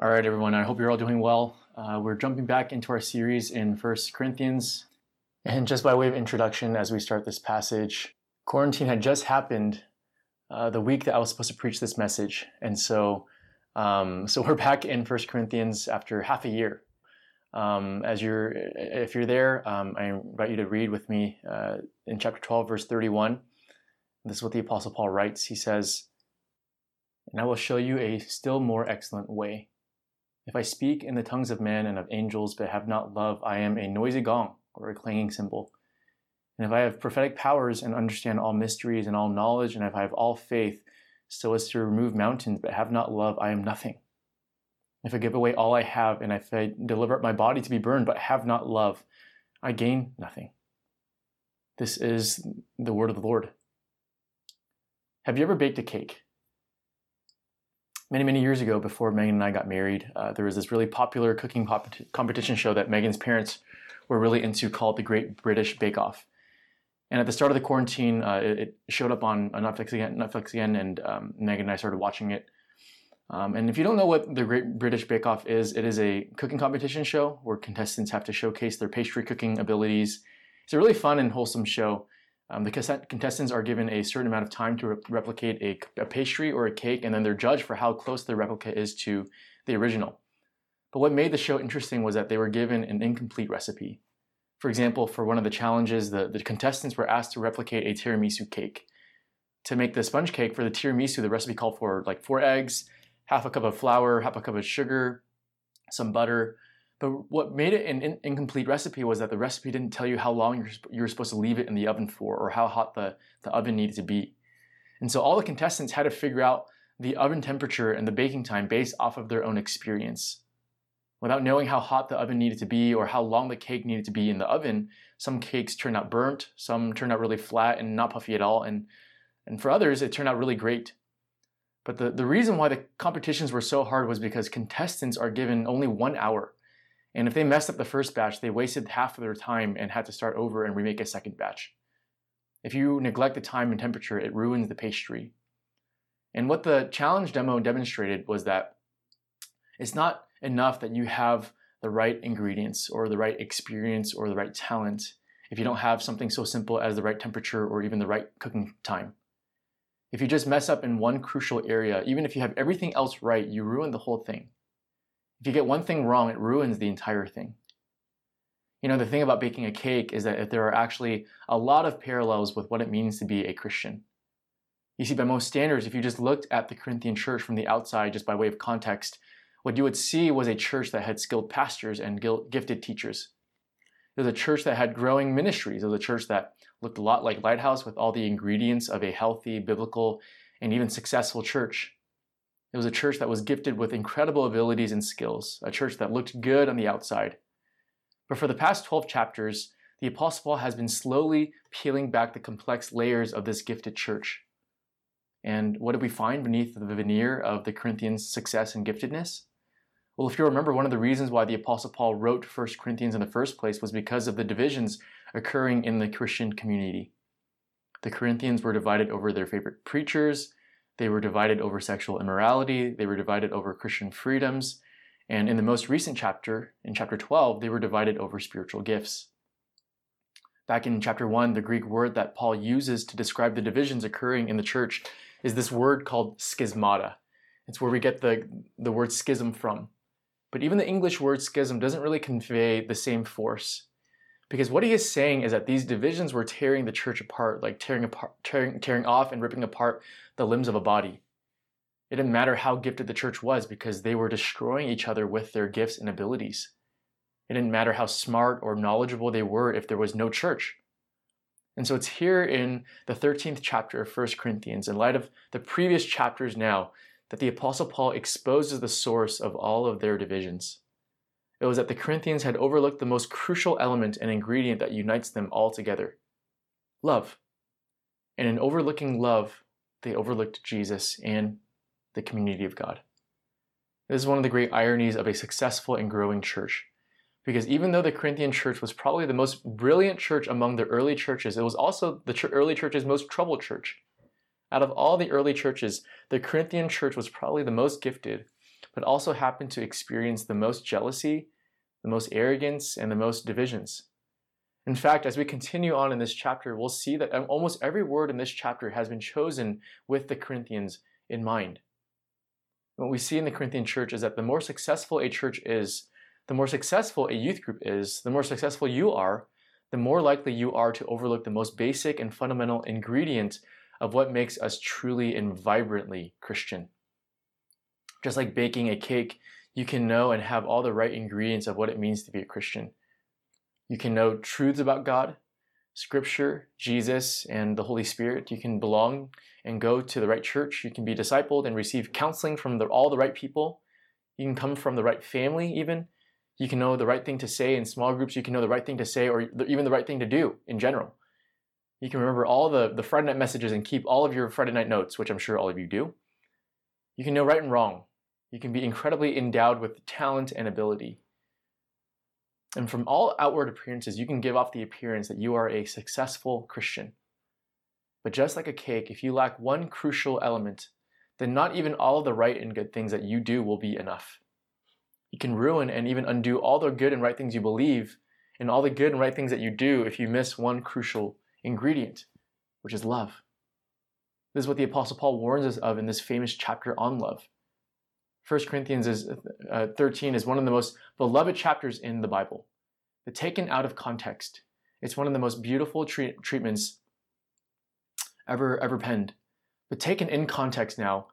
All right, everyone, I hope you're all doing well. Uh, we're jumping back into our series in First Corinthians. And just by way of introduction, as we start this passage, quarantine had just happened uh, the week that I was supposed to preach this message. And so, um, so we're back in First Corinthians after half a year. Um, as you're, if you're there, um, I invite you to read with me uh, in chapter 12, verse 31. This is what the Apostle Paul writes. He says, And I will show you a still more excellent way. If I speak in the tongues of men and of angels, but have not love, I am a noisy gong or a clanging cymbal. And if I have prophetic powers and understand all mysteries and all knowledge, and if I have all faith so as to remove mountains, but have not love, I am nothing. If I give away all I have, and if I deliver up my body to be burned, but have not love, I gain nothing. This is the word of the Lord. Have you ever baked a cake? Many, many years ago, before Megan and I got married, uh, there was this really popular cooking pop- competition show that Megan's parents were really into called The Great British Bake Off. And at the start of the quarantine, uh, it, it, showed up on, Netflix again, Netflix again, and um, Megan and I started watching it. Um, and if you don't know what the Great British Bake Off is, it is a cooking competition show where contestants have to showcase their pastry cooking abilities. It's a really fun and wholesome show. Um, the contestants are given a certain amount of time to re- replicate a, a, pastry or a cake, and then they're judged for how close the replica is to the original. But what made the show interesting was that they were given an incomplete recipe. For example, for one of the challenges, the, the contestants were asked to replicate a tiramisu cake. To make the sponge cake for the tiramisu, the recipe called for like four eggs, half a cup of flour, half a cup of sugar, some butter, but what made it an in- incomplete recipe was that the recipe didn't tell you how long you're, you were supposed to leave it in the oven for or how hot the, the oven needed to be. And so all the contestants had to figure out the oven temperature and the baking time based off of their own experience. Without knowing how hot the oven needed to be or how long the cake needed to be in the oven, some cakes turned out burnt, some turned out really flat and not puffy at all, and, and for others, it turned out really great. But the, the reason why the competitions were so hard was because contestants are given only one hour and if they messed up the first batch, they wasted half of their time and had to start over and remake a second batch. If you neglect the time and temperature, it ruins the pastry. And what the challenge demo demonstrated was that it's not enough that you have the right ingredients or the right experience or the right talent if you don't have something so simple as the right temperature or even the right cooking time. If you just mess up in one crucial area, even if you have everything else right, you ruin the whole thing. If you get one thing wrong, it ruins the entire thing. You know, the thing about baking a cake is that there are actually a lot of parallels with what it means to be a Christian. You see, by most standards, if you just looked at the Corinthian church from the outside, just by way of context, what you would see was a church that had skilled pastors and gifted teachers. It was a church that had growing ministries. It was a church that looked a lot like Lighthouse with all the ingredients of a healthy, biblical, and even successful church. It was a church that was gifted with incredible abilities and skills, a church that looked good on the outside. But for the past 12 chapters, the Apostle Paul has been slowly peeling back the complex layers of this gifted church. And what did we find beneath the veneer of the Corinthians' success and giftedness? Well, if you remember, one of the reasons why the Apostle Paul wrote 1 Corinthians in the first place was because of the divisions occurring in the Christian community. The Corinthians were divided over their favorite preachers, they were divided over sexual immorality, they were divided over Christian freedoms, and in the most recent chapter, in chapter 12, they were divided over spiritual gifts. Back in chapter 1, the Greek word that Paul uses to describe the divisions occurring in the church is this word called schismata. It's where we get the, the word schism from. But even the English word schism doesn't really convey the same force. Because what he is saying is that these divisions were tearing the church apart, like tearing apart, tearing, tearing off and ripping apart the limbs of a body. It didn't matter how gifted the church was because they were destroying each other with their gifts and abilities. It didn't matter how smart or knowledgeable they were if there was no church. And so it's here in the 13th chapter of 1 Corinthians, in light of the previous chapters now, that the Apostle Paul exposes the source of all of their divisions. It was that the Corinthians had overlooked the most crucial element and ingredient that unites them all together love. And in overlooking love, they overlooked Jesus and the community of God. This is one of the great ironies of a successful and growing church. Because even though the Corinthian church was probably the most brilliant church among the early churches, it was also the early church's most troubled church. Out of all the early churches, the Corinthian church was probably the most gifted, but also happen to experience the most jealousy, the most arrogance, and the most divisions. In fact, as we continue on in this chapter, we'll see that um, almost every word in this chapter has been chosen with the Corinthians in mind. What we see in the Corinthian church is that the more successful a church is, the more successful a youth group is, the more successful you are, the more likely you are to overlook the most basic and fundamental ingredient of what makes us truly and vibrantly Christian. Just like baking a cake, you can know and have all the right ingredients of what it means to be a Christian. You can know truths about God, Scripture, Jesus, and the Holy Spirit. You can belong and go to the right church. You can be discipled and receive counseling from the, all the right people. You can come from the right family, even. You can know the right thing to say in small groups. You can know the right thing to say or even the right thing to do in general. You can remember all the, the Friday night messages and keep all of your Friday night notes, which I'm sure all of you do. You can know right and wrong. You can be incredibly endowed with talent and ability. And from all outward appearances, you can give off the appearance that you are a successful Christian. But just like a cake, if you lack one crucial element, then not even all of the right and good things that you do will be enough. You can ruin and even undo all the good and right things you believe and all the good and right things that you do if you miss one crucial ingredient, which is love. This is what the Apostle Paul warns us of in this famous chapter on love. 1 Corinthians is, uh, 13 is one of the most beloved chapters in the Bible. But taken out of context, it's one of the most beautiful treat- treatments ever, ever penned. But taken in context now,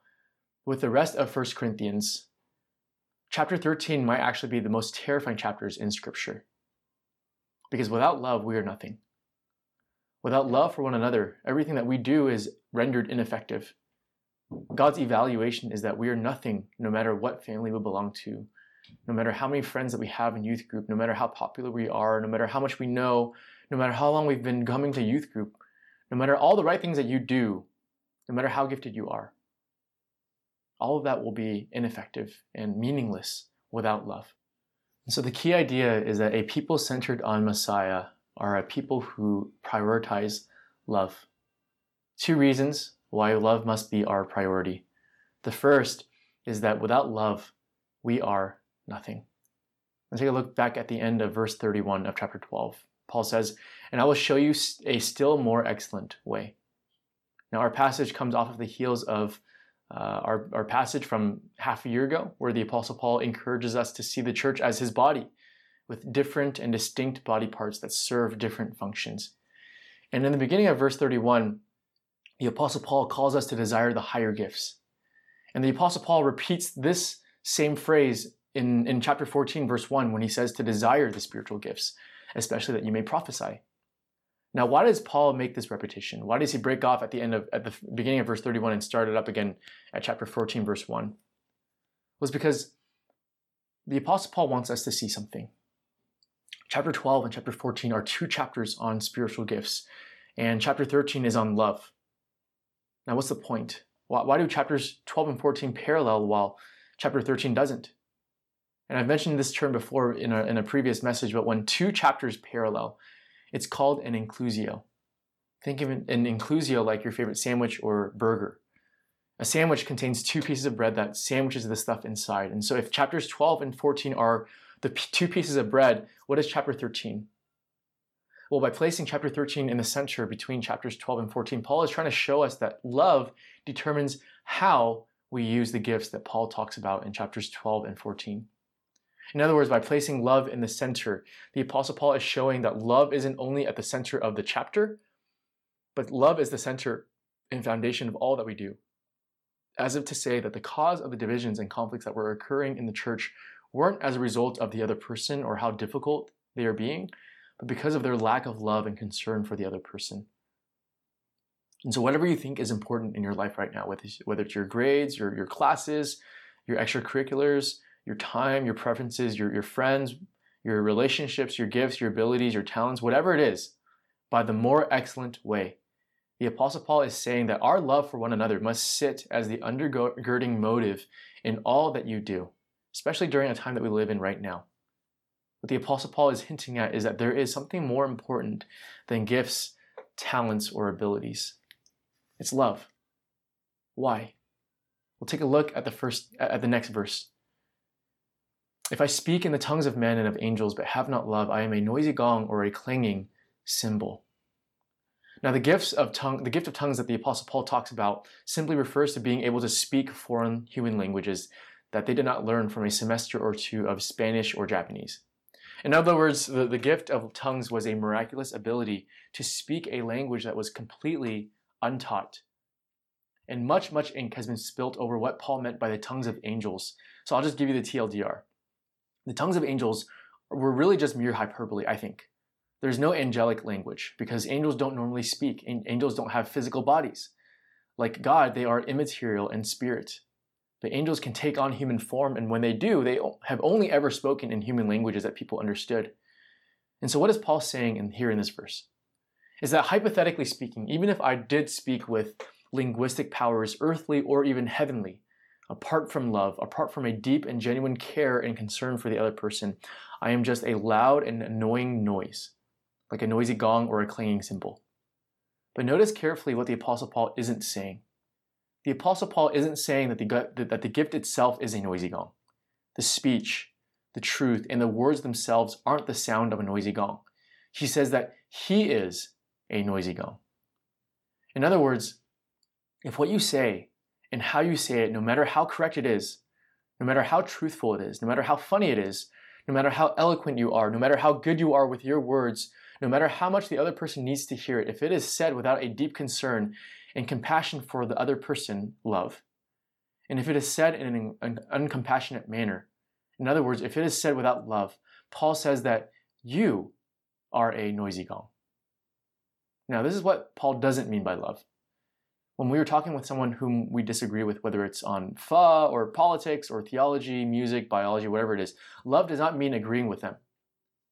with the rest of 1 Corinthians, chapter 13 might actually be the most terrifying chapters in Scripture. Because without love, we are nothing. Without love for one another, everything that we do is rendered ineffective. God's evaluation is that we are nothing no matter what family we belong to, no matter how many friends that we have in youth group, no matter how popular we are, no matter how much we know, no matter how long we've been coming to youth group, no matter all the right things that you do, no matter how gifted you are. All of that will be ineffective and meaningless without love. And so the key idea is that a people centered on Messiah are a people who prioritize love. Two reasons why love must be our priority. The first is that without love, we are nothing. Let's take a look back at the end of verse 31 of chapter 12. Paul says, And I will show you a still more excellent way. Now, our passage comes off of the heels of uh, our, our passage from half a year ago, where the Apostle Paul encourages us to see the church as his body, with different and distinct body parts that serve different functions. And in the beginning of verse 31, the Apostle Paul calls us to desire the higher gifts. And the Apostle Paul repeats this same phrase in, in chapter 14, verse 1, when he says to desire the spiritual gifts, especially that you may prophesy. Now, why does Paul make this repetition? Why does he break off at the end of at the beginning of verse 31 and start it up again at chapter 14, verse 1? Was because the Apostle Paul wants us to see something. Chapter 12 and chapter 14 are two chapters on spiritual gifts, and chapter 13 is on love. Now, what's the point? Why, why do chapters 12 and 14 parallel while chapter 13 doesn't? And I've mentioned this term before in a, in a previous message, but when two chapters parallel, it's called an inclusio. Think of an inclusio like your favorite sandwich or burger. A sandwich contains two pieces of bread that sandwiches the stuff inside. And so if chapters 12 and 14 are the two pieces of bread, what is chapter 13? Well, by placing chapter 13 in the center between chapters 12 and 14, Paul is trying to show us that love determines how we use the gifts that Paul talks about in chapters 12 and 14. In other words, by placing love in the center, the Apostle Paul is showing that love isn't only at the center of the chapter, but love is the center and foundation of all that we do. As if to say that the cause of the divisions and conflicts that were occurring in the church weren't as a result of the other person or how difficult they are being, but because of their lack of love and concern for the other person. And so, whatever you think is important in your life right now, whether it's your grades, your, your classes, your extracurriculars, your time, your preferences, your, your friends, your relationships, your gifts, your abilities, your talents, whatever it is, by the more excellent way. The Apostle Paul is saying that our love for one another must sit as the undergirding motive in all that you do, especially during a time that we live in right now. What the Apostle Paul is hinting at is that there is something more important than gifts, talents, or abilities. It's love. Why? We'll take a look at the first at the next verse. If I speak in the tongues of men and of angels but have not love, I am a noisy gong or a clanging cymbal. Now, the gifts of tongue, the gift of tongues that the Apostle Paul talks about simply refers to being able to speak foreign human languages that they did not learn from a semester or two of Spanish or Japanese. In other words, the, the gift of tongues was a miraculous ability to speak a language that was completely untaught. And much, much ink has been spilt over what Paul meant by the tongues of angels. So I'll just give you the TLDR. The tongues of angels were really just mere hyperbole, I think. There's no angelic language because angels don't normally speak. Angels don't have physical bodies. Like God, they are immaterial in spirit. But angels can take on human form, and when they do, they have only ever spoken in human languages that people understood. And so, what is Paul saying in, here in this verse? Is that hypothetically speaking, even if I did speak with linguistic powers, earthly or even heavenly, apart from love, apart from a deep and genuine care and concern for the other person, I am just a loud and annoying noise, like a noisy gong or a clanging cymbal. But notice carefully what the Apostle Paul isn't saying. The Apostle Paul isn't saying that the, that the gift itself is a noisy gong. The speech, the truth, and the words themselves aren't the sound of a noisy gong. He says that he is a noisy gong. In other words, if what you say and how you say it, no matter how correct it is, no matter how truthful it is, no matter how funny it is, no matter how eloquent you are, no matter how good you are with your words, no matter how much the other person needs to hear it, if it is said without a deep concern and compassion for the other person, love, and if it is said in an, uncompassionate manner, in other words, if it is said without love, Paul says that you are a noisy gong. Now, this is what Paul doesn't mean by love when we are talking with someone whom we disagree with, whether it's on pho or politics or theology, music, biology, whatever it is, love does not mean agreeing with them.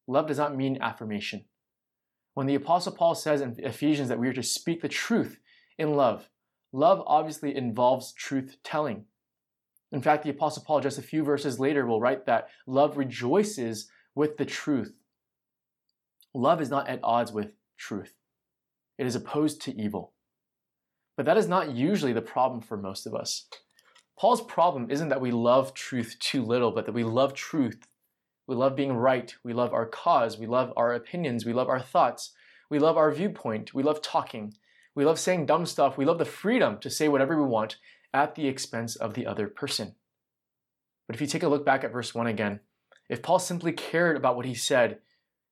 Love does not mean affirmation. When the Apostle Paul says in Ephesians that we are to speak the truth in love, love obviously involves truth telling. In fact, the Apostle Paul, just a few verses later, will write that love rejoices with the truth. Love is not at odds with truth, it is opposed to evil. But that is not usually the problem for most of us. Paul's problem isn't that we love truth too little, but that we love truth. We love being right. We love our cause. We love our opinions. We love our thoughts. We love our viewpoint. We love talking. We love saying dumb stuff. We love the freedom to say whatever we want at the expense of the other person. But if you take a look back at verse 1 again, if Paul simply cared about what he said,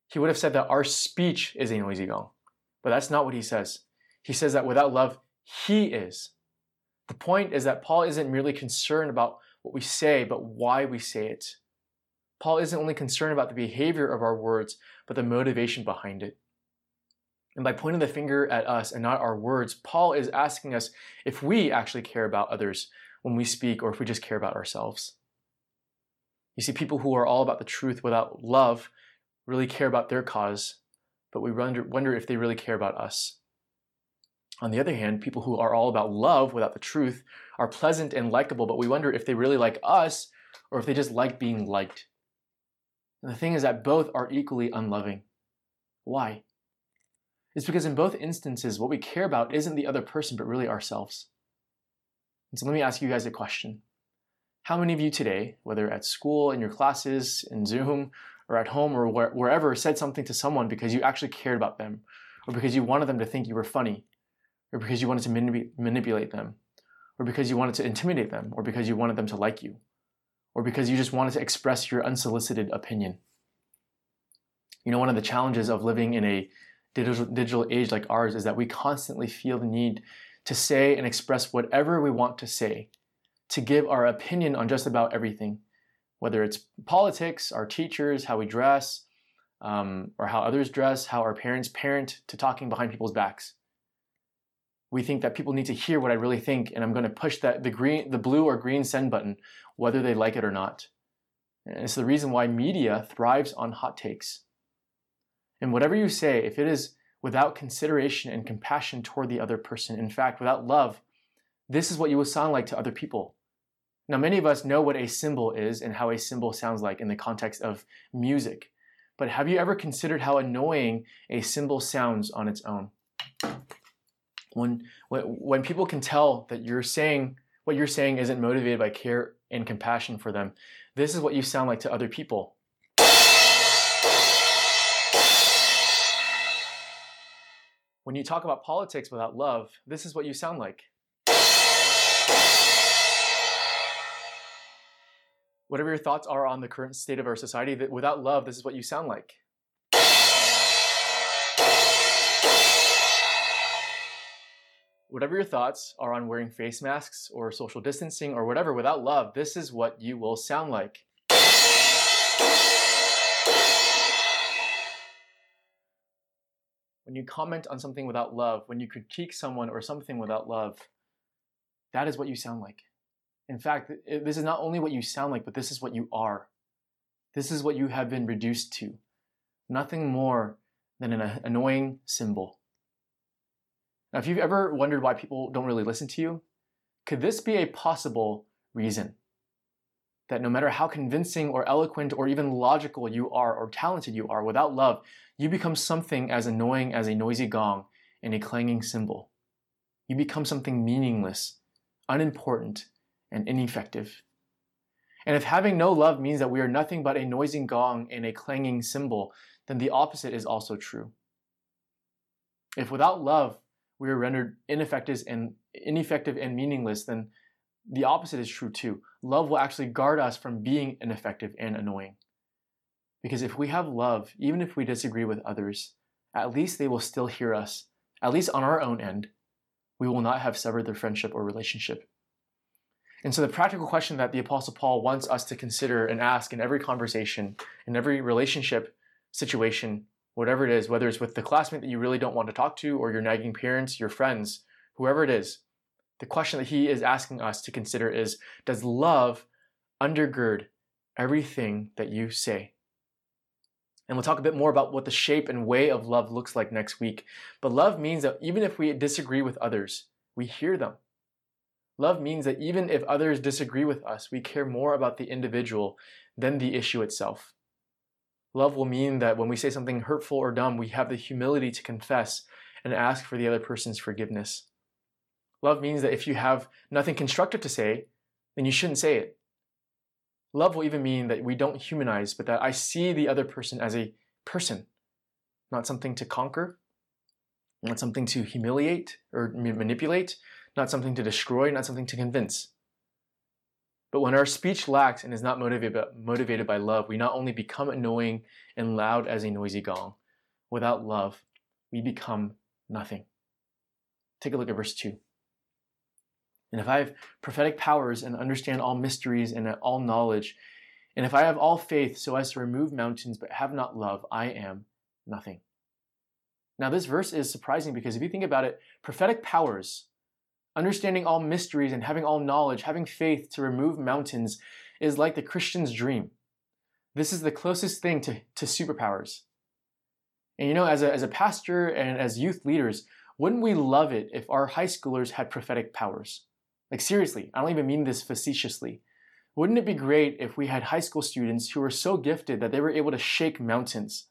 he would have said that our speech is a noisy gong. But that's not what he says. He says that without love, he is. The point is that Paul isn't merely concerned about what we say, but why we say it. Paul isn't only concerned about the behavior of our words, but the motivation behind it. And by pointing the finger at us and not our words, Paul is asking us if we actually care about others when we speak or if we just care about ourselves. You see, people who are all about the truth without love really care about their cause, but we wonder, if they really care about us. On the other hand, people who are all about love without the truth are pleasant and likable, but we wonder if they really like us or if they just like being liked. And the thing is that both are equally unloving. Why? It's because in both instances, what we care about isn't the other person, but really ourselves. And so let me ask you guys a question. How many of you today, whether at school, in your classes, in Zoom, or at home, or wherever, said something to someone because you actually cared about them, or because you wanted them to think you were funny, or because you wanted to manip- manipulate them, or because you wanted to intimidate them, or because you wanted them to like you, or because you just wanted to express your unsolicited opinion. You know, one of the challenges of living in a digital, digital age like ours is that we constantly feel the need to say and express whatever we want to say, to give our opinion on just about everything, whether it's politics, our teachers, how we dress, um, or how others dress, how our parents parent, to talking behind people's backs we think that people need to hear what I really think, and I'm going to push that the green, the blue or green send button, whether they like it or not. And it's the reason why media thrives on hot takes. And whatever you say, if it is without consideration and compassion toward the other person, in fact, without love, this is what you will sound like to other people. Now, many of us know what a cymbal is and how a cymbal sounds like in the context of music. But have you ever considered how annoying a cymbal sounds on its own? when when people can tell that you're saying what you're saying isn't motivated by care and compassion for them, this is what you sound like to other people. When you talk about politics without love, this is what you sound like. Whatever your thoughts are on the current state of our society, that without love, this is what you sound like. Whatever your thoughts are on wearing face masks or social distancing or whatever, without love, this is what you will sound like. When you comment on something without love, when you critique someone or something without love, that is what you sound like. In fact, this is not only what you sound like, but this is what you are. This is what you have been reduced to. Nothing more than an annoying cymbal. Now, if you've ever wondered why people don't really listen to you, could this be a possible reason? That no matter how convincing or eloquent or even logical you are or talented you are, without love, you become something as annoying as a noisy gong and a clanging cymbal. You become something meaningless, unimportant, and ineffective. And if having no love means that we are nothing but a noisy gong and a clanging cymbal, then the opposite is also true. If without love we are rendered ineffective and ineffective and meaningless, then the opposite is true too. Love will actually guard us from being ineffective and annoying. Because if we have love, even if we disagree with others, at least they will still hear us, at least on our own end. We will not have severed their friendship or relationship. And so, the practical question that the Apostle Paul wants us to consider and ask in every conversation, in every relationship situation, whatever it is, whether it's with the classmate that you really don't want to talk to, or your nagging parents, your friends, whoever it is, the question that he is asking us to consider is Does love undergird everything that you say? And we'll talk a bit more about what the shape and way of love looks like next week. But love means that even if we disagree with others, we hear them. Love means that even if others disagree with us, we care more about the individual than the issue itself. Love will mean that when we say something hurtful or dumb, we have the humility to confess and ask for the other person's forgiveness. Love means that if you have nothing constructive to say, then you shouldn't say it. Love will even mean that we don't humanize, but that I see the other person as a person, not something to conquer, not something to humiliate or manipulate, not something to destroy, not something to convince. But when our speech lacks and is not motivated by, love, we not only become annoying and loud as a noisy gong, without love, we become nothing. Take a look at verse 2. And if I have prophetic powers and understand all mysteries and all knowledge, and if I have all faith so as to remove mountains but have not love, I am nothing. Now, this verse is surprising because if you think about it, prophetic powers, understanding all mysteries and having all knowledge, having faith to remove mountains is like the Christian's dream. This is the closest thing to, to superpowers. And you know, as a, as a pastor and as youth leaders, wouldn't we love it if our high schoolers had prophetic powers? Like, seriously, I don't even mean this facetiously. Wouldn't it be great if we had high school students who were so gifted that they were able to shake mountains?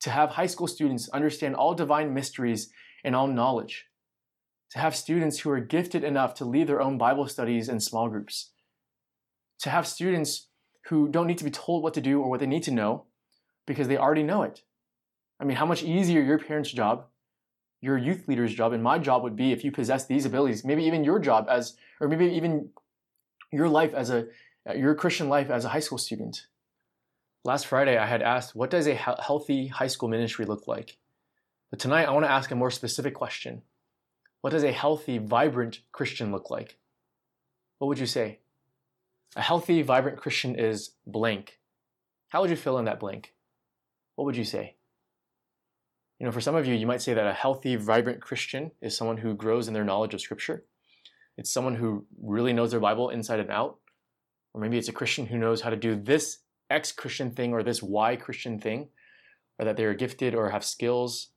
To have high school students understand all divine mysteries and all knowledge. To have students who are gifted enough to lead their own Bible studies in small groups. To have students who don't need to be told what to do or what they need to know because they already know it. I mean, how much easier your parents' job your youth leader's job and my job would be if you possess these abilities maybe even your job as or maybe even your life as a uh, your christian life as a high school student. Last friday i had asked what does a healthy high school ministry look like? But tonight i want to ask a more specific question. What does a healthy vibrant christian look like? What would you say? A healthy vibrant christian is blank. How would you fill in that blank? What would you say you know, for some of you, you might say that a healthy, vibrant Christian is someone who grows in their knowledge of Scripture. It's someone who really knows their Bible inside and out. Or maybe it's a Christian who knows how to do this X Christian thing or this Y Christian thing, or that they're gifted or have skills.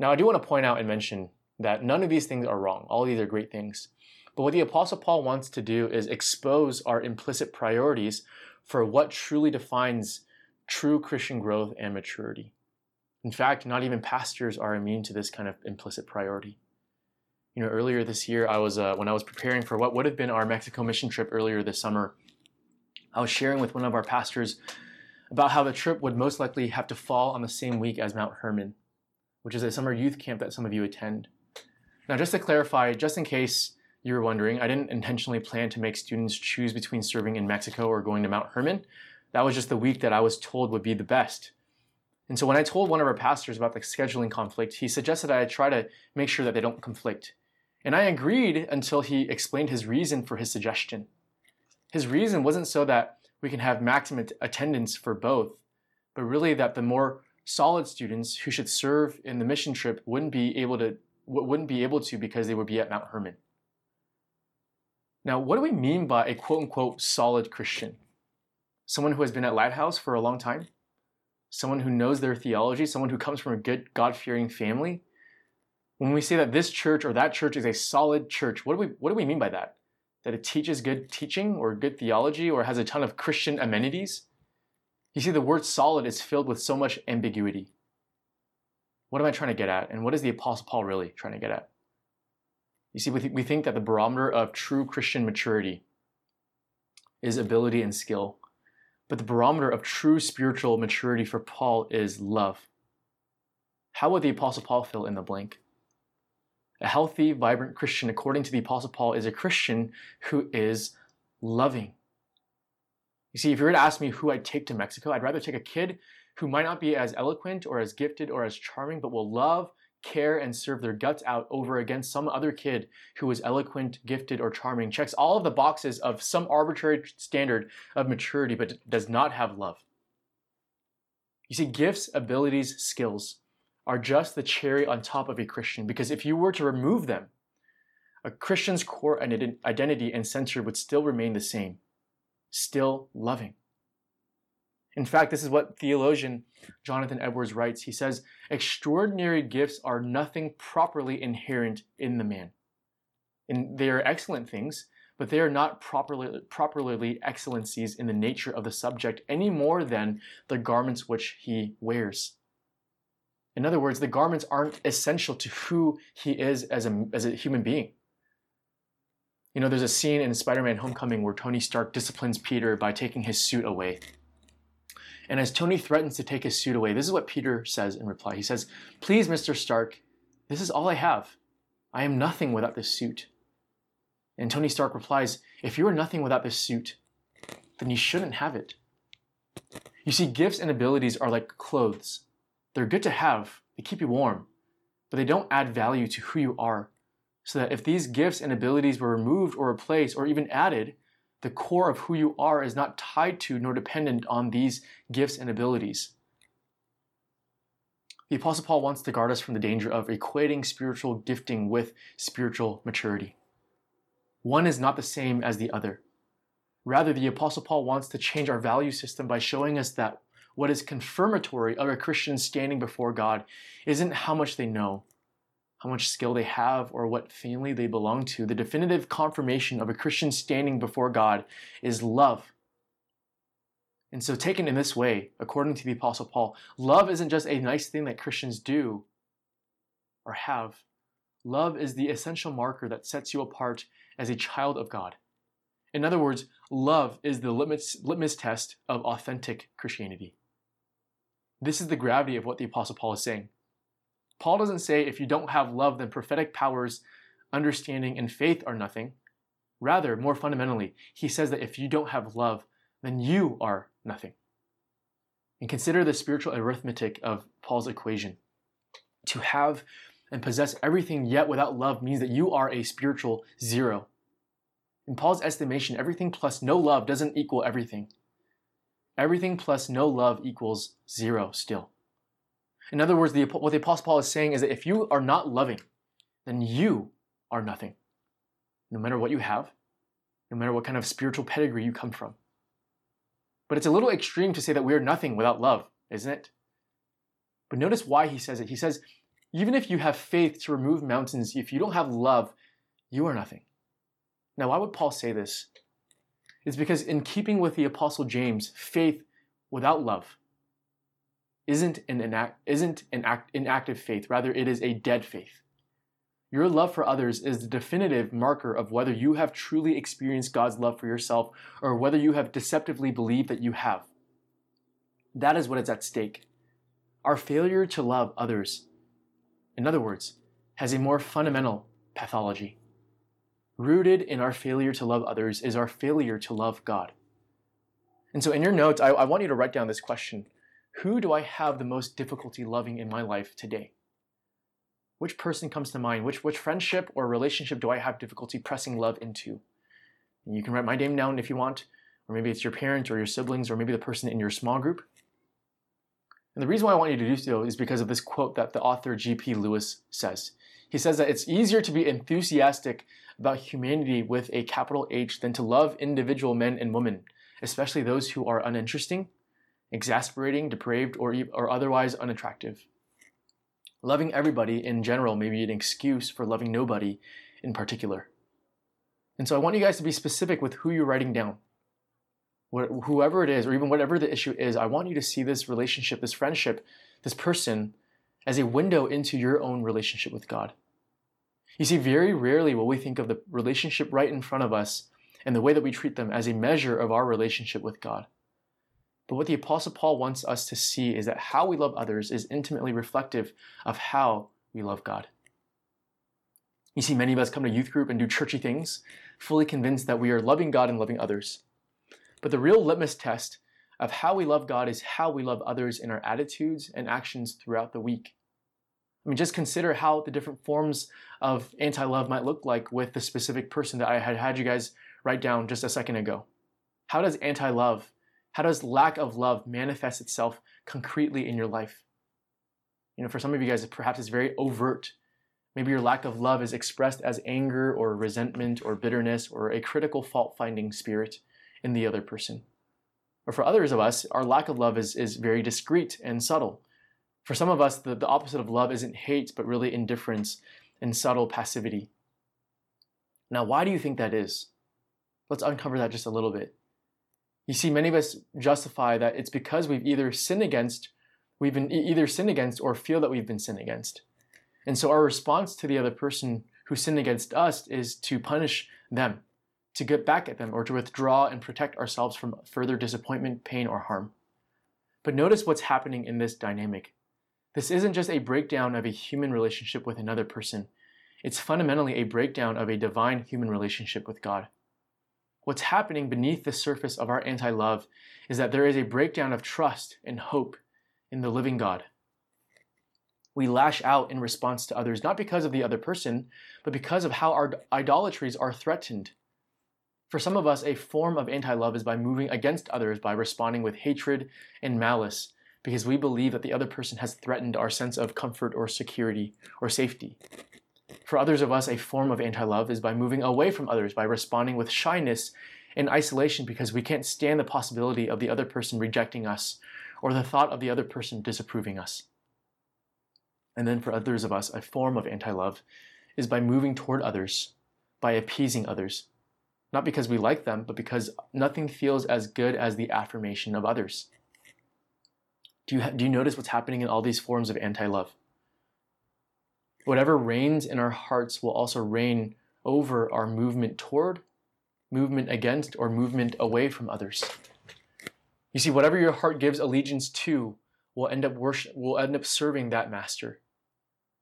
Now, I do want to point out and mention that none of these things are wrong. All these are great things. But what the Apostle Paul wants to do is expose our implicit priorities for what truly defines true Christian growth and maturity. In fact, not even pastors are immune to this kind of implicit priority. You know, earlier this year, I was uh, when I was preparing for what would have been our Mexico mission trip earlier this summer. I was sharing with one of our pastors about how the trip would most likely have to fall on the same week as Mount Hermon, which is a summer youth camp that some of you attend. Now, just to clarify, just in case you were wondering, I didn't intentionally plan to make students choose between serving in Mexico or going to Mount Hermon. That was just the week that I was told would be the best. And so when I told one of our pastors about the scheduling conflict, he suggested I try to make sure that they don't conflict. And I agreed until he explained his reason for his suggestion. His reason wasn't so that we can have maximum attendance for both, but really that the more solid students who should serve in the mission trip wouldn't be able to wouldn't be able to because they would be at Mount Hermon. Now, what do we mean by a quote unquote solid Christian? Someone who has been at Lighthouse for a long time? Someone who knows their theology? Someone who comes from a good, God fearing family? When we say that this church or that church is a solid church, what do we, what do we mean by that? That it teaches good teaching or good theology or has a ton of Christian amenities? You see, the word solid is filled with so much ambiguity. What am I trying to get at? And what is the Apostle Paul really trying to get at? You see, we think that the barometer of true Christian maturity is ability and skill. But the barometer of true spiritual maturity for Paul is love. How would the Apostle Paul fill in the blank? A healthy, vibrant Christian, according to the Apostle Paul, is a Christian who is loving. You see, if you were to ask me who I'd take to Mexico, I'd rather take a kid who might not be as eloquent or as gifted or as charming, but will love care, and serve their guts out over against some other kid who is eloquent, gifted, or charming, checks all of the boxes of some arbitrary standard of maturity, but does not have love. You see, gifts, abilities, skills are just the cherry on top of a Christian because if you were to remove them, a Christian's core identity and center would still remain the same, still loving. In fact, this is what theologian Jonathan Edwards writes. He says, Extraordinary gifts are nothing properly inherent in the man. And they are excellent things, but they are not properly, properly excellencies in the nature of the subject any more than the garments which he wears. In other words, the garments aren't essential to who he is as a, as a human being. You know, there's a scene in Spider Man Homecoming where Tony Stark disciplines Peter by taking his suit away. And as Tony threatens to take his suit away, this is what Peter says in reply. He says, Please, Mr. Stark, this is all I have. I am nothing without this suit. And Tony Stark replies, If you are nothing without this suit, then you shouldn't have it. You see, gifts and abilities are like clothes. They're good to have, they keep you warm, but they don't add value to who you are. So that if these gifts and abilities were removed or replaced or even added, the core of who you are is not tied to nor dependent on these gifts and abilities. The Apostle Paul wants to guard us from the danger of equating spiritual gifting with spiritual maturity. One is not the same as the other. Rather, the Apostle Paul wants to change our value system by showing us that what is confirmatory of a Christian standing before God isn't how much they know, how much skill they have, or what family they belong to. The definitive confirmation of a Christian standing before God is love. And so, taken in this way, according to the Apostle Paul, love isn't just a nice thing that Christians do or have. Love is the essential marker that sets you apart as a child of God. In other words, love is the litmus, litmus test of authentic Christianity. This is the gravity of what the Apostle Paul is saying. Paul doesn't say if you don't have love, then prophetic powers, understanding, and faith are nothing. Rather, more fundamentally, he says that if you don't have love, then you are nothing. And consider the spiritual arithmetic of Paul's equation. To have and possess everything yet without love means that you are a spiritual zero. In Paul's estimation, everything plus no love doesn't equal everything. Everything plus no love equals zero still. In other words, the, what the Apostle Paul is saying is that if you are not loving, then you are nothing. No matter what you have, no matter what kind of spiritual pedigree you come from. But it's a little extreme to say that we are nothing without love, isn't it? But notice why he says it. He says, even if you have faith to remove mountains, if you don't have love, you are nothing. Now, why would Paul say this? It's because, in keeping with the Apostle James, faith without love isn't an, inact, isn't an act, inactive faith. Rather, it is a dead faith. Your love for others is the definitive marker of whether you have truly experienced God's love for yourself or whether you have deceptively believed that you have. That is what is at stake. Our failure to love others, in other words, has a more fundamental pathology. Rooted in our failure to love others is our failure to love God. And so, in your notes, I, I want you to write down this question Who do I have the most difficulty loving in my life today? Which person comes to mind? Which, which friendship or relationship do I have difficulty pressing love into? And you can write my name down if you want, or maybe it's your parent or your siblings, or maybe the person in your small group. And the reason why I want you to do so is because of this quote that the author C.S. Lewis says. He says that it's easier to be enthusiastic about humanity with a capital H than to love individual men and women, especially those who are uninteresting, exasperating, depraved, or, or otherwise unattractive. Loving everybody in general may be an excuse for loving nobody in particular. And so I want you guys to be specific with who you're writing down. Whoever it is, or even whatever the issue is, I want you to see this relationship, this friendship, this person as a window into your own relationship with God. You see, very rarely will we think of the relationship right in front of us and the way that we treat them as a measure of our relationship with God. But what the Apostle Paul wants us to see is that how we love others is intimately reflective of how we love God. You see, many of us come to youth group and do churchy things, fully convinced that we are loving God and loving others. But the real litmus test of how we love God is how we love others in our attitudes and actions throughout the week. I mean, just consider how the different forms of anti love might look like with the specific person that I had had you guys write down just a second ago. How does anti love how does lack of love manifest itself concretely in your life? You know, for some of you guys, perhaps it's very overt. Maybe your lack of love is expressed as anger or resentment or bitterness or a critical fault finding spirit in the other person. Or for others of us, our lack of love is, is very discreet and subtle. For some of us, the, the opposite of love isn't hate, but really indifference and subtle passivity. Now, why do you think that is? Let's uncover that just a little bit. You see, many of us justify that it's because we've either sinned against, we've been either sinned against or feel that we've been sinned against. And so our response to the other person who sinned against us is to punish them, to get back at them, or to withdraw and protect ourselves from further disappointment, pain, or harm. But notice what's happening in this dynamic. This isn't just a breakdown of a human relationship with another person, it's fundamentally a breakdown of a divine human relationship with God. What's happening beneath the surface of our anti love is that there is a breakdown of trust and hope in the living God. We lash out in response to others, not because of the other person, but because of how our idolatries are threatened. For some of us, a form of anti love is by moving against others by responding with hatred and malice because we believe that the other person has threatened our sense of comfort or security or safety. For others of us, a form of anti love is by moving away from others, by responding with shyness and isolation because we can't stand the possibility of the other person rejecting us or the thought of the other person disapproving us. And then for others of us, a form of anti love is by moving toward others, by appeasing others, not because we like them, but because nothing feels as good as the affirmation of others. Do you, ha- do you notice what's happening in all these forms of anti love? Whatever reigns in our hearts will also reign over our movement toward, movement against, or movement away from others. You see, whatever your heart gives allegiance to will end up worship, will end up serving that master.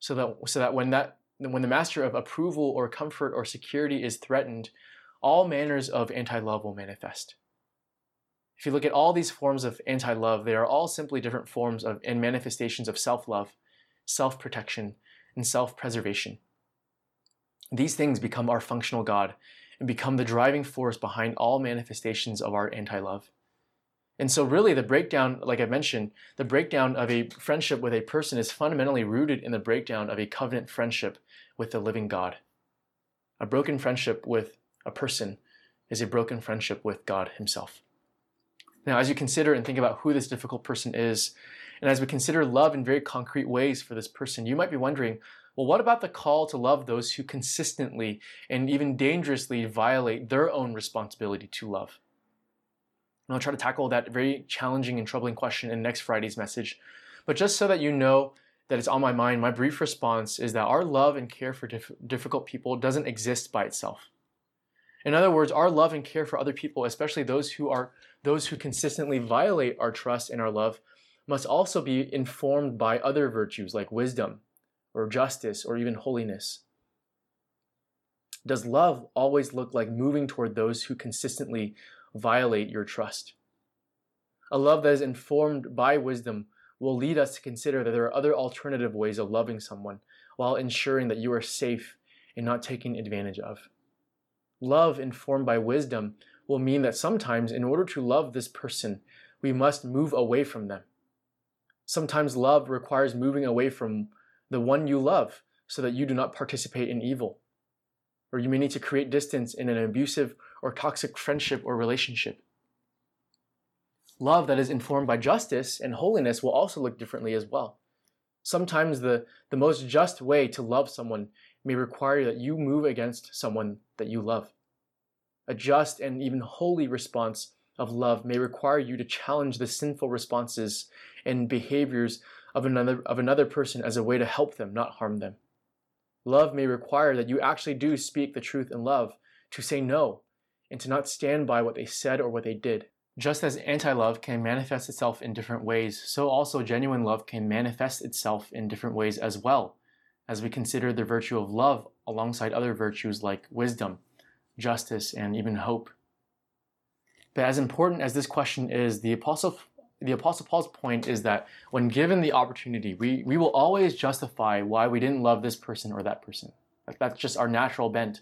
So that so that when that when the master of approval or comfort or security is threatened, all manners of anti-love will manifest. If you look at all these forms of anti-love, they are all simply different forms of and manifestations of self-love, self-protection, and self preservation. These things become our functional God and become the driving force behind all manifestations of our anti love. And so, really, the breakdown, like I mentioned, the breakdown of a friendship with a person is fundamentally rooted in the breakdown of a covenant friendship with the living God. A broken friendship with a person is a broken friendship with God Himself. Now, as you consider and think about who this difficult person is, and as we consider love in very concrete ways for this person, you might be wondering, well, what about the call to love those who consistently and even dangerously violate their own responsibility to love? And I'll try to tackle that very challenging and troubling question in next Friday's message. But just so that you know that it's on my mind, my brief response is that our love and care for dif- difficult people doesn't exist by itself. In other words, our love and care for other people, especially those who are those who consistently violate our trust and our love, must also be informed by other virtues like wisdom or justice or even holiness. Does love always look like moving toward those who consistently violate your trust? A love that is informed by wisdom will lead us to consider that there are other alternative ways of loving someone while ensuring that you are safe and not taken advantage of. Love informed by wisdom will mean that sometimes, in order to love this person, we must move away from them. Sometimes love requires moving away from the one you love so that you do not participate in evil. Or you may need to create distance in an abusive or toxic friendship or relationship. Love that is informed by justice and holiness will also look differently as well. Sometimes the, the most just way to love someone may require that you move against someone that you love. A just and even holy response of love may require you to challenge the sinful responses and behaviors of another, of another person as a way to help them, not harm them. Love may require that you actually do speak the truth in love, to say no, and to not stand by what they said or what they did. Just as anti love can manifest itself in different ways, so also genuine love can manifest itself in different ways as well, as we consider the virtue of love alongside other virtues like wisdom, justice, and even hope. But as important as this question is, the Apostle, the Apostle Paul's point is that when given the opportunity, we, we will always justify why we didn't love this person or that person. That's just our natural bent.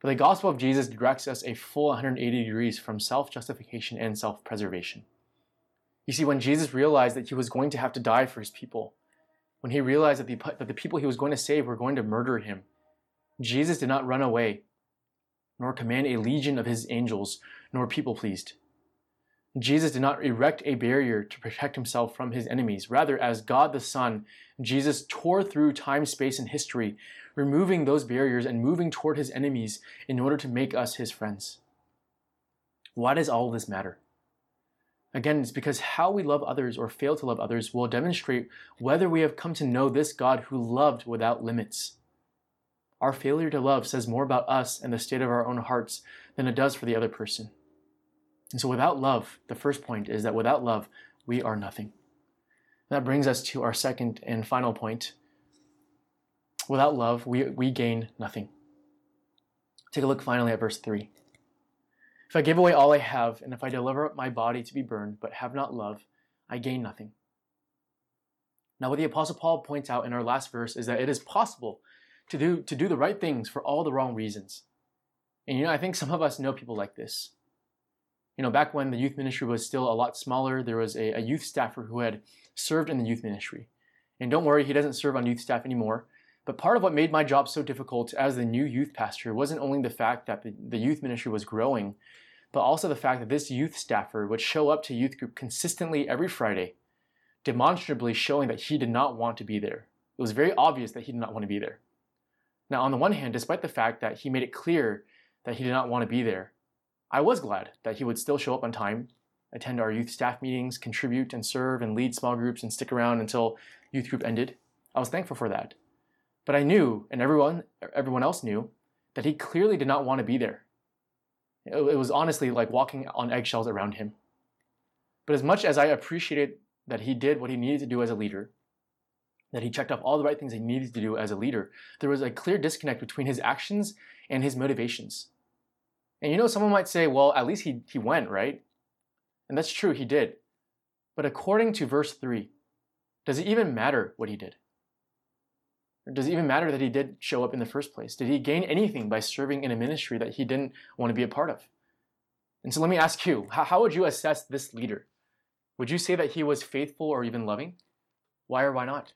But the gospel of Jesus directs us a full 180 degrees from self justification and self preservation. You see, when Jesus realized that he was going to have to die for his people, when he realized that the, that the people he was going to save were going to murder him, Jesus did not run away, nor command a legion of his angels, nor people pleased. Jesus did not erect a barrier to protect himself from his enemies. Rather, as God the Son, Jesus tore through time, space, and history, removing those barriers and moving toward his enemies in order to make us his friends. Why does all this matter? Again, it's because how we love others or fail to love others will demonstrate whether we have come to know this God who loved without limits. Our failure to love says more about us and the state of our own hearts than it does for the other person. And so, without love, the first point is that without love, we are nothing. That brings us to our second and final point. Without love, we, we gain nothing. Take a look finally at verse 3. If I give away all I have, and if I deliver up my body to be burned, but have not love, I gain nothing. Now, what the Apostle Paul points out in our last verse is that it is possible to do, to do the right things for all the wrong reasons. And you know, I think some of us know people like this you know, back when the youth ministry was still a lot smaller, there was a, a youth staffer who had served in the youth ministry. And don't worry, he doesn't serve on youth staff anymore. But part of what made my job so difficult as the new youth pastor wasn't only the fact that the, the youth ministry was growing, but also the fact that this youth staffer would show up to youth group consistently every Friday, demonstrably showing that he did not want to be there. It was very obvious that he did not want to be there. Now, on the one hand, despite the fact that he made it clear that he did not want to be there, I was glad that he would still show up on time, attend our youth staff meetings, contribute and serve and lead small groups and stick around until youth group ended. I was thankful for that. But I knew, and everyone, everyone else knew, that he clearly did not want to be there. It, it was honestly like walking on eggshells around him. But as much as I appreciated that he did what he needed to do as a leader, that he checked off all the right things he needed to do as a leader, there was a clear disconnect between his actions and his motivations. And you know, someone might say, well, at least he, he went, right? And that's true, he did. But according to verse 3, does it even matter what he did? Or does it even matter that he did show up in the first place? Did he gain anything by serving in a ministry that he didn't want to be a part of? And so let me ask you how, would you assess this leader? Would you say that he was faithful or even loving? Why or why not?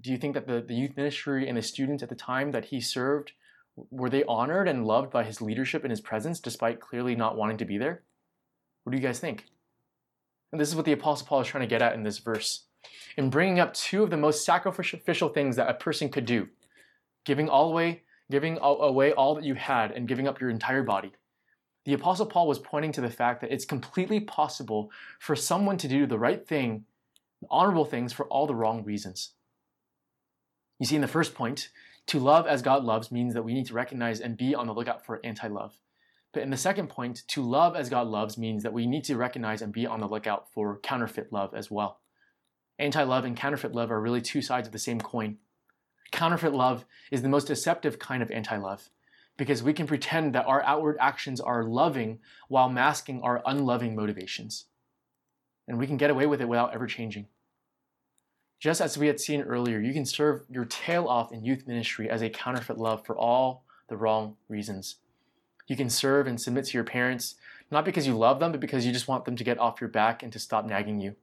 Do you think that the, the youth ministry and the students at the time that he served were they honored and loved by his leadership and his presence despite clearly not wanting to be there? What do you guys think? And this is what the Apostle Paul is trying to get at in this verse. In bringing up two of the most sacrificial things that a person could do giving all away, giving away all that you had, and giving up your entire body. The Apostle Paul was pointing to the fact that it's completely possible for someone to do the right thing honorable things for all the wrong reasons. You see, in the first point, to love as God loves means that we need to recognize and be on the lookout for anti love. But in the second point, to love as God loves means that we need to recognize and be on the lookout for counterfeit love as well. Anti love and counterfeit love are really two sides of the same coin. Counterfeit love is the most deceptive kind of anti love because we can pretend that our outward actions are loving while masking our unloving motivations. And we can get away with it without ever changing. Just as we had seen earlier, you can serve your tail off in youth ministry as a counterfeit love for all the wrong reasons. You can serve and submit to your parents, not because you love them, but because you just want them to get off your back and to stop nagging you.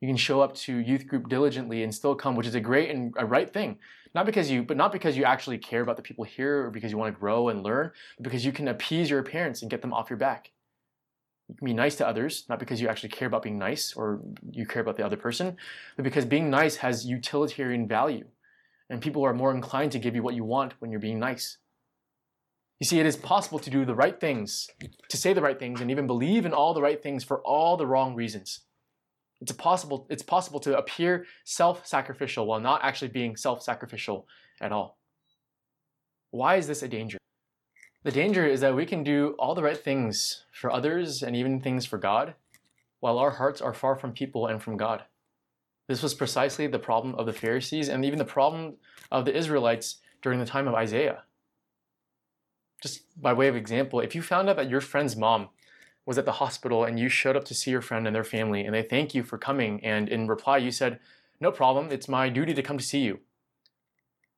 You can show up to youth group diligently and still come, which is a great and a right thing. Not because you, but not because you actually care about the people here or because you want to grow and learn, but because you can appease your parents and get them off your back. You can be nice to others, not because you actually care about being nice or you care about the other person, but because being nice has utilitarian value. And people are more inclined to give you what you want when you're being nice. You see, it is possible to do the right things, to say the right things, and even believe in all the right things for all the wrong reasons. It's possible, it's possible to appear self-sacrificial while not actually being self-sacrificial at all. Why is this a danger? The danger is that we can do all the right things for others and even things for God, while our hearts are far from people and from God. This was precisely the problem of the Pharisees and even the problem of the Israelites during the time of Isaiah just by way of example, if you found out that your friend's mom was at the hospital and you showed up to see your friend and their family and they thank you for coming and in reply you said, no problem, it's my duty to come to see you.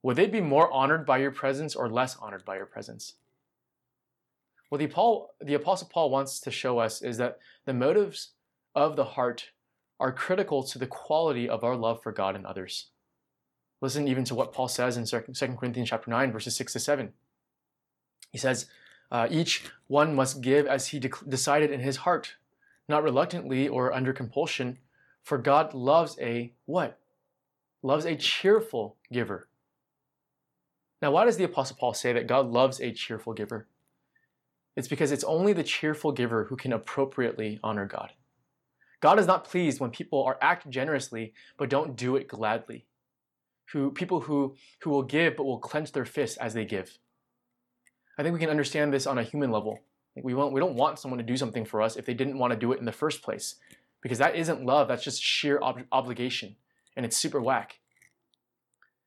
Would they be more honored by your presence or less honored by your presence? What the, Paul, the Apostle Paul wants to show us is that the motives of the heart are critical to the quality of our love for God and others. Listen even to what Paul says in 2 Corinthians chapter 9, verses 6 to 7. He says, uh, each one must give as he de- decided in his heart, not reluctantly or under compulsion, for God loves a what? Loves a cheerful giver. Now, why does the Apostle Paul say that God loves a cheerful giver? It's because it's only the cheerful giver who can appropriately honor God. God is not pleased when people are act generously but don't do it gladly. Who people who who will give but will clench their fists as they give. I think we can understand this on a human level. We, want, we don't want someone to do something for us if they didn't want to do it in the first place. Because that isn't love, that's just sheer ob- obligation. And it's super whack.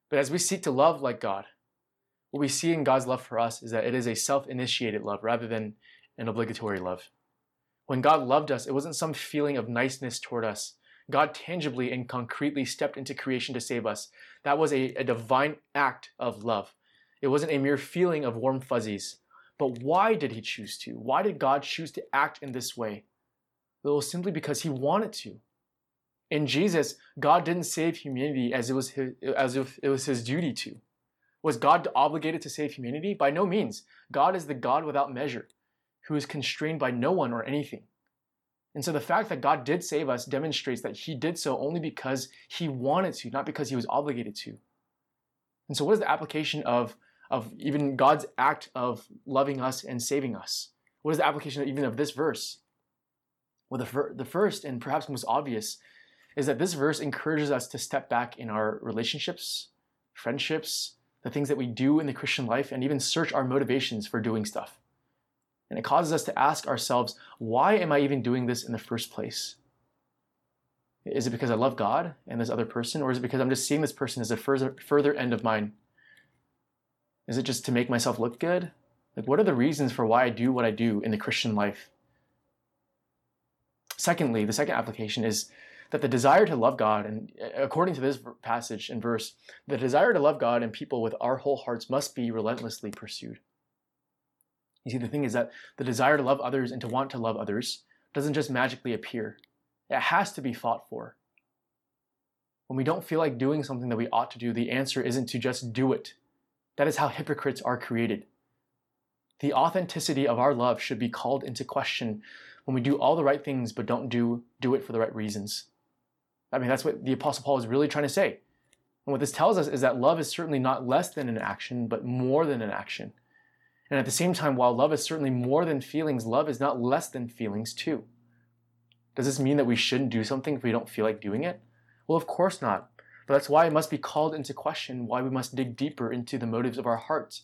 But as we seek to love like God, what we see in God's love for us is that it is a self initiated love rather than an obligatory love. When God loved us, it wasn't some feeling of niceness toward us. God tangibly and concretely stepped into creation to save us. That was a, a divine act of love. It wasn't a mere feeling of warm fuzzies. But why did he choose to? Why did God choose to act in this way? It was simply because he wanted to. In Jesus, God didn't save humanity as it was his, as if it was his duty to. Was God obligated to save humanity? By no means. God is the God without measure, who is constrained by no one or anything. And so the fact that God did save us demonstrates that he did so only because he wanted to, not because he was obligated to. And so what is the application of of even God's act of loving us and saving us. What is the application even of this verse? Well, the, fir- the first and perhaps most obvious is that this verse encourages us to step back in our relationships, friendships, the things that we do in the Christian life, and even search our motivations for doing stuff. And it causes us to ask ourselves, why am I even doing this in the first place? Is it because I love God and this other person, or is it because I'm just seeing this person as a further, further end of mine is it just to make myself look good? Like, what are the reasons for why I do what I do in the Christian life? Secondly, the second application is that the desire to love God, and uh, according to this passage and verse, the desire to love God and people with our whole hearts must be relentlessly pursued. You see, the thing is that the desire to love others and to want to love others doesn't just magically appear, it has to be fought for. When we don't feel like doing something that we ought to do, the answer isn't to just do it, that is how hypocrites are created. The authenticity of our love should be called into question when we do all the right things but don't do, do it for the right reasons. I mean, that's what the Apostle Paul is really trying to say. And what this tells us is that love is certainly not less than an action, but more than an action. And at the same time, while love is certainly more than feelings, love is not less than feelings too. Does this mean that we shouldn't do something if we don't feel like doing it? Well, of course not. But that's why it must be called into question, why we must dig deeper into the motives of our hearts.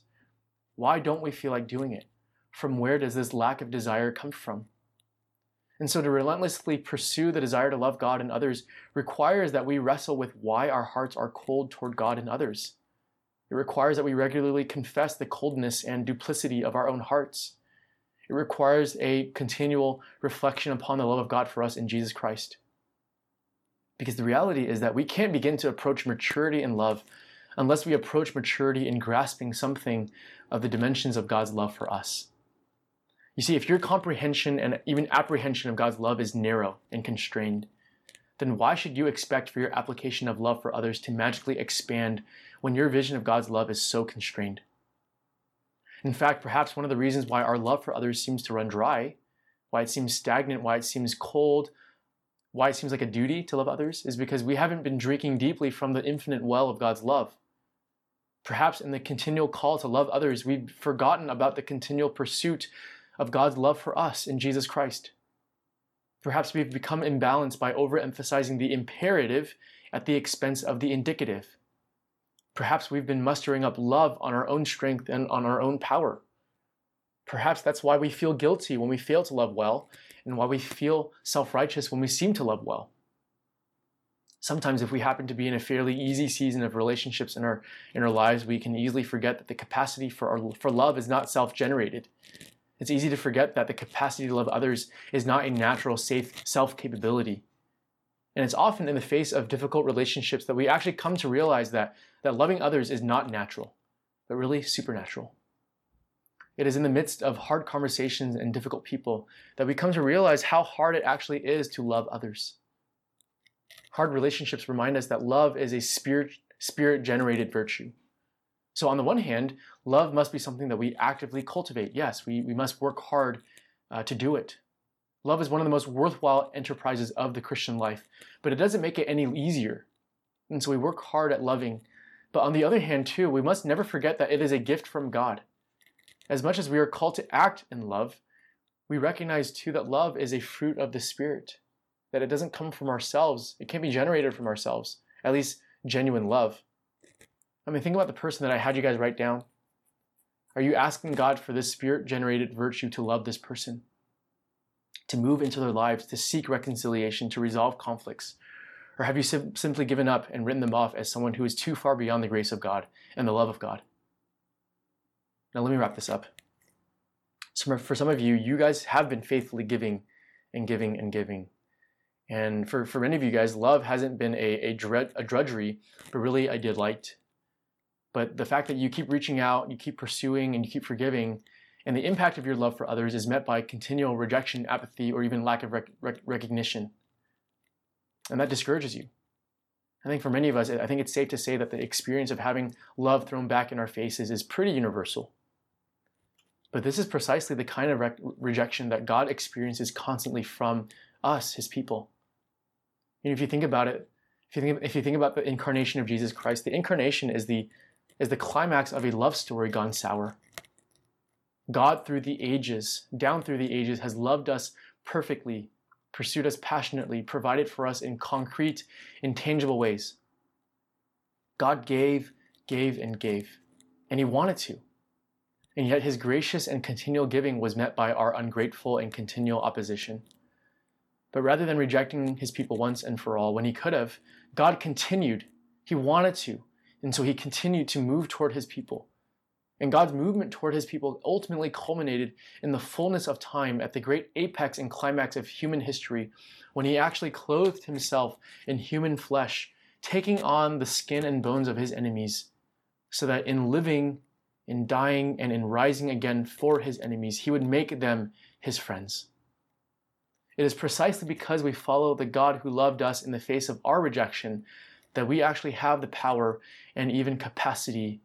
Why don't we feel like doing it? From where does this lack of desire come from? And so to relentlessly pursue the desire to love God and others requires that we wrestle with why our hearts are cold toward God and others. It requires that we regularly confess the coldness and duplicity of our own hearts. It requires a continual reflection upon the love of God for us in Jesus Christ. Because the reality is that we can't begin to approach maturity in love unless we approach maturity in grasping something of the dimensions of God's love for us. You see, if your comprehension and even apprehension of God's love is narrow and constrained, then why should you expect for your application of love for others to magically expand when your vision of God's love is so constrained? In fact, perhaps one of the reasons why our love for others seems to run dry, why it seems stagnant, why it seems cold, why it seems like a duty to love others, is because we haven't been drinking deeply from the infinite well of God's love. Perhaps in the continual call to love others, we've forgotten about the continual pursuit of God's love for us in Jesus Christ. Perhaps we've become imbalanced by overemphasizing the imperative at the expense of the indicative. Perhaps we've been mustering up love on our own strength and on our own power. Perhaps that's why we feel guilty when we fail to love well, and why we feel self righteous when we seem to love well. Sometimes, if we happen to be in a fairly easy season of relationships in our, in our lives, we can easily forget that the capacity for, our, for love is not self generated. It's easy to forget that the capacity to love others is not a natural, safe self capability. And it's often in the face of difficult relationships that we actually come to realize that, that loving others is not natural, but really supernatural. It is in the midst of hard conversations and difficult people that we come to realize how hard it actually is to love others. Hard relationships remind us that love is a spirit spirit generated virtue. So, on the one hand, love must be something that we actively cultivate. Yes, we, we must work hard uh, to do it. Love is one of the most worthwhile enterprises of the Christian life, but it doesn't make it any easier. And so we work hard at loving. But on the other hand, too, we must never forget that it is a gift from God. As much as we are called to act in love, we recognize too that love is a fruit of the Spirit, that it doesn't come from ourselves, it can't be generated from ourselves, at least genuine love. I mean, think about the person that I had you guys write down. Are you asking God for this spirit generated virtue to love this person? to move into their lives, to seek reconciliation, to resolve conflicts? Or have you sim- simply given up and written them off as someone who is too far beyond the grace of God and the love of God? Now, let me wrap this up. So, for some of you, you guys have been faithfully giving and giving and giving. And for, for many of you guys, love hasn't been a, a, a drudgery, but really a delight. But the fact that you keep reaching out, you keep pursuing, and you keep forgiving and the impact of your love for others is met by continual rejection, apathy, or even lack of rec- rec- recognition. And that discourages you. I think for many of us, I think it's safe to say that the experience of having love thrown back in our faces is pretty universal. But this is precisely the kind of re- rejection that God experiences constantly from us, his people. Know, if you think about it, if you think, if you think about the incarnation of Jesus Christ, the incarnation is the, is the climax of a love story gone sour. God, through the ages, down through the ages, has loved us perfectly, pursued us passionately, provided for us in concrete, intangible ways. God gave, gave, and gave, and He wanted to. And yet His gracious and continual giving was met by our ungrateful and continual opposition. But rather than rejecting His people once and for all, when He could have, God continued. He wanted to. And so He continued to move toward His people and God's movement toward his people ultimately culminated in the fullness of time at the great apex and climax of human history when he actually clothed himself in human flesh, taking on the skin and bones of his enemies, so that in living, in dying, and in rising again for his enemies, he would make them his friends. It is precisely because we follow the God who loved us in the face of our rejection that we actually have the power and even capacity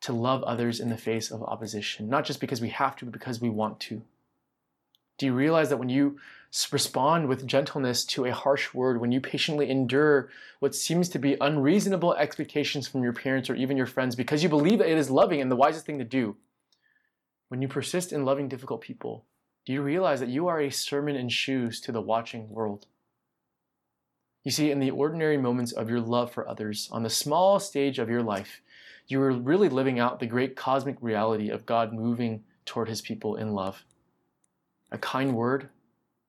to love others in the face of opposition, not just because we have to, but because we want to. Do you realize that when you respond with gentleness to a harsh word, when you patiently endure what seems to be unreasonable expectations from your parents or even your friends because you believe that it is loving and the wisest thing to do, when you persist in loving difficult people, do you realize that you are a sermon in shoes to the watching world? You see, in the ordinary moments of your love for others, on the small stage of your life, you are really living out the great cosmic reality of God moving toward his people in love. A kind word,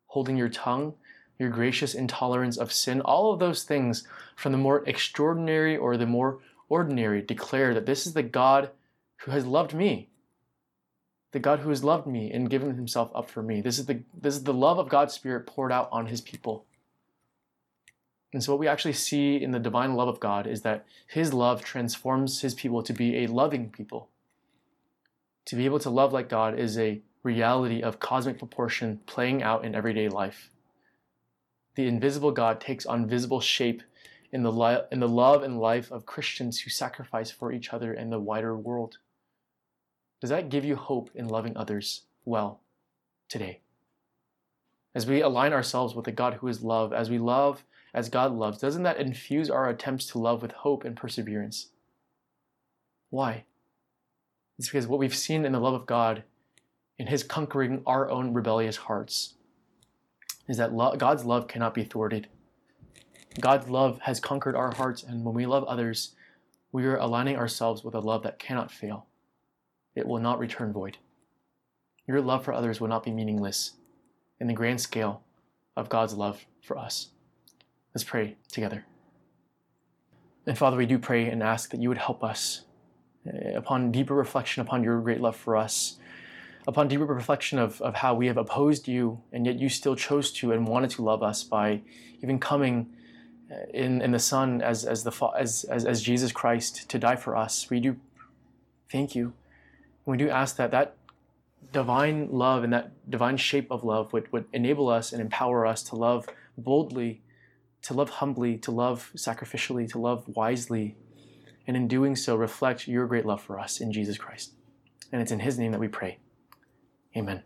holding your tongue, your gracious intolerance of sin, all of those things from the more extraordinary or the more ordinary declare that this is the God who has loved me. The God who has loved me and given himself up for me. This is the, this is the love of God's Spirit poured out on his people. And so, what we actually see in the divine love of God is that His love transforms His people to be a loving people. To be able to love like God is a reality of cosmic proportion playing out in everyday life. The invisible God takes on visible shape in the, li- in the love and life of Christians who sacrifice for each other and the wider world. Does that give you hope in loving others well today? As we align ourselves with the God who is love, as we love as God loves, doesn't that infuse our attempts to love with hope and perseverance? Why? It's because what we've seen in the love of God, in His conquering our own rebellious hearts, is that lo- God's love cannot be thwarted. God's love has conquered our hearts, and when we love others, we are aligning ourselves with a love that cannot fail. It will not return void. Your love for others will not be meaningless in the grand scale of God's love for us. Let's pray together. And Father, we do pray and ask that you would help us eh, upon deeper reflection upon your great love for us, upon deeper reflection of, of how we have opposed you, and yet you still chose to and wanted to love us by even coming eh, in, in the Son as, as, the, as, as, as Jesus Christ to die for us. We do thank you. We do ask that that divine love and that divine shape of love would, would enable us and empower us to love boldly to love humbly, to love sacrificially, to love wisely, and in doing so, reflect your great love for us in Jesus Christ. And it's in His name that we pray. Amen.